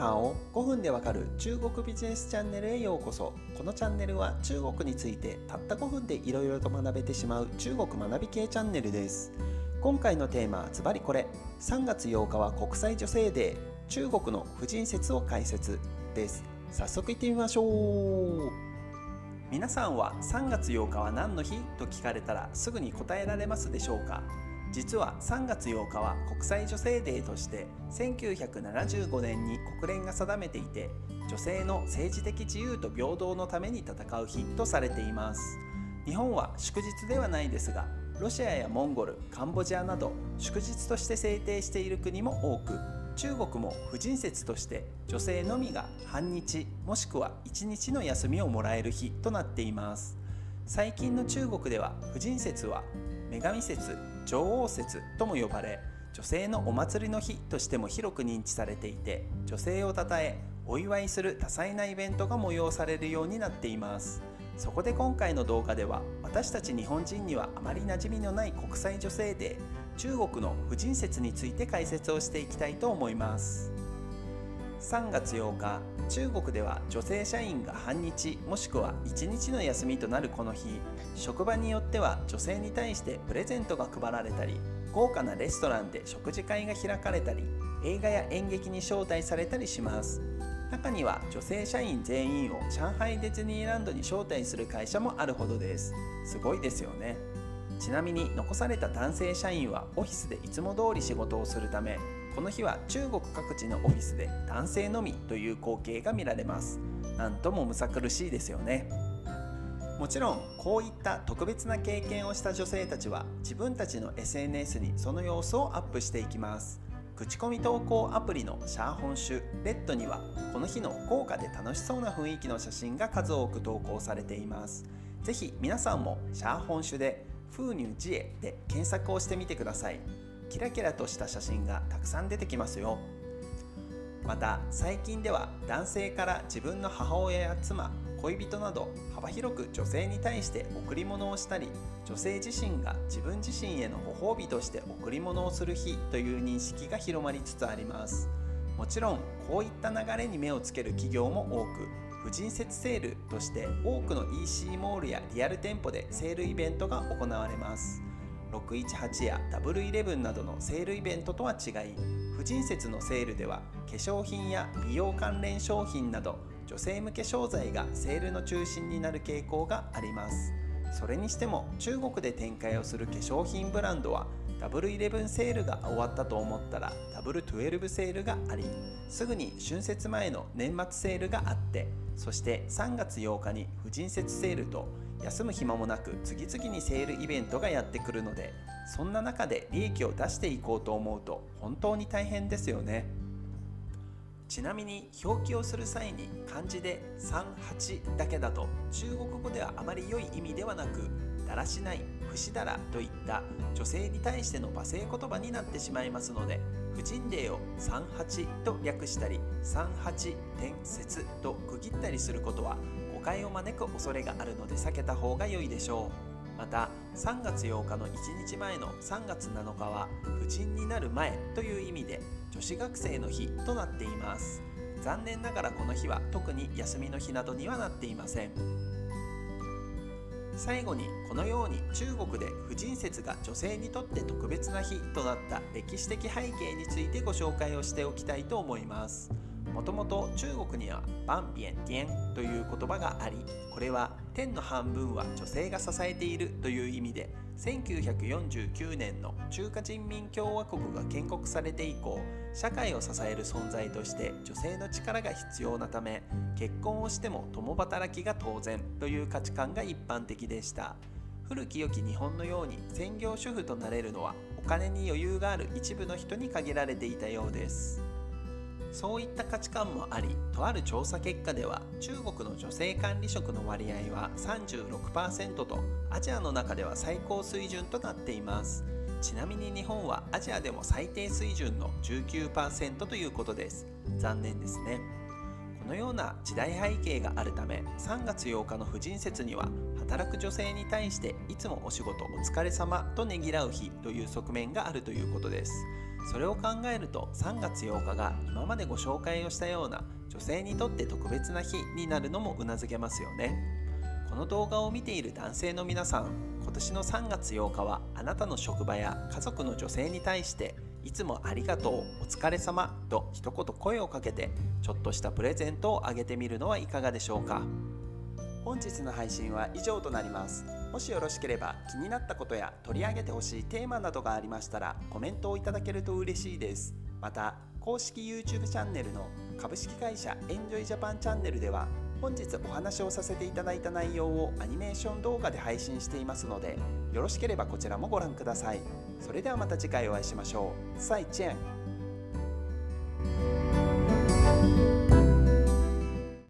ハオ5分でわかる中国ビジネスチャンネルへようこそ。このチャンネルは中国についてたった5分でいろいろと学べてしまう中国学び系チャンネルです。今回のテーマはズバリこれ。3月8日は国際女性デー。中国の婦人節を解説です。早速いってみましょう。皆さんは3月8日は何の日と聞かれたらすぐに答えられますでしょうか？実は3月8日は国際女性デーとして1975年に国連が定めていて女性の政治的自由と平等のために戦う日とされています。日本は祝日ではないですがロシアやモンゴルカンボジアなど祝日として制定している国も多く中国も婦人節として女性のみが半日もしくは1日の休みをもらえる日となっています。最近の中国では婦人節は女神節女王節とも呼ばれ女性のお祭りの日としても広く認知されていて女性をたたえお祝いする多彩なイベントが催されるようになっています。そこで今回の動画では私たち日本人にはあまり馴染みのない国際女性デー中国の婦人節について解説をしていきたいと思います。3月8日中国では女性社員が半日もしくは1日の休みとなるこの日。職場によっては女性に対してプレゼントが配られたり豪華なレストランで食事会が開かれたり映画や演劇に招待されたりします。中には女性社員全員を上海ディズニーランドに招待する会社もあるほどです。すごいですよね。ちなみに残された男性社員はオフィスでいつも通り仕事をするためこの日は中国各地のオフィスで男性のみという光景が見られます。なんともむさ苦しいですよね。もちろんこういった特別な経験をした女性たちは自分たちの SNS にその様子をアップしていきます。口コミ投稿アプリのシャーホンシュレッドにはこの日の豪華で楽しそうな雰囲気の写真が数多く投稿されています。是非皆さんもシャーホンシュで風入自衛で検索をしてみてください。キラキラとした写真がたくさん出てきますよ。また最近では男性から自分の母親や妻恋人など幅広く女性に対して贈り物をしたり女性自身が自分自身へのご褒美として贈り物をする日という認識が広まりつつあります。もちろんこういった流れに目をつける企業も多く婦人節セールとして多くの EC モールやリアル店舗でセールイベントが行われます。618やダブルイレブンなどのセールイベントとは違い婦人節のセールでは化粧品や美容関連商品など女性向け商材がセールの中心になる傾向があります。それにしても中国で展開をする化粧品ブランドはダブルイレブンセールが終わったと思ったらダブル12セールがありすぐに春節前の年末セールがあってそして3月8日に婦人節セールと休む暇もなく次々にセールイベントがやってくるのでそんな中で利益を出していこうと思うと本当に大変ですよね。ちなみに表記をする際に漢字で38だけだと中国語ではあまり良い意味ではなくだらしない不死だらといった女性に対しての罵声言葉になってしまいますので婦人デーを38と略したり38点説と区切ったりすることは誤解を招く恐れがあるので避けた方が良いでしょう。また3月8日の1日前の3月7日は婦人になる前という意味で女子学生の日となっています。残念ながらこの日は特に休みの日などにはなっていません。最後にこのように中国で婦人節が女性にとって特別な日となった歴史的背景についてご紹介をしておきたいと思います。もともと中国にはバンビエンティエンという言葉がありこれは天の半分は女性が支えているという意味で1949年の中華人民共和国が建国されて以降社会を支える存在として女性の力が必要なため結婚をしても共働きが当然という価値観が一般的でした。古き良き日本のように専業主婦となれるのはお金に余裕がある一部の人に限られていたようです。そういった価値観もありとある調査結果では中国の女性管理職の割合は36%とアジアの中では最高水準となっています。ちなみに日本はアジアでも最低水準の19%ということです。残念ですね。このような時代背景があるため3月8日の婦人節には働く女性に対していつもお仕事お疲れ様とねぎらう日という側面があるということです。それを考えると3月8日が今までご紹介をしたような女性にとって特別な日になるのもうなずけますよね。この動画を見ている男性の皆さん今年の3月8日はあなたの職場や家族の女性に対していつもありがとうお疲れ様と一言声をかけてちょっとしたプレゼントをあげてみるのはいかがでしょうか。本日の配信は以上となります。もしよろしければ気になったことや取り上げてほしいテーマなどがありましたらコメントをいただけると嬉しいです。また公式 YouTube チャンネルの株式会社エンジョイジャパンチャンネルでは本日お話をさせていただいた内容をアニメーション動画で配信していますのでよろしければこちらもご覧ください。それではまた次回お会いしましょう。再ン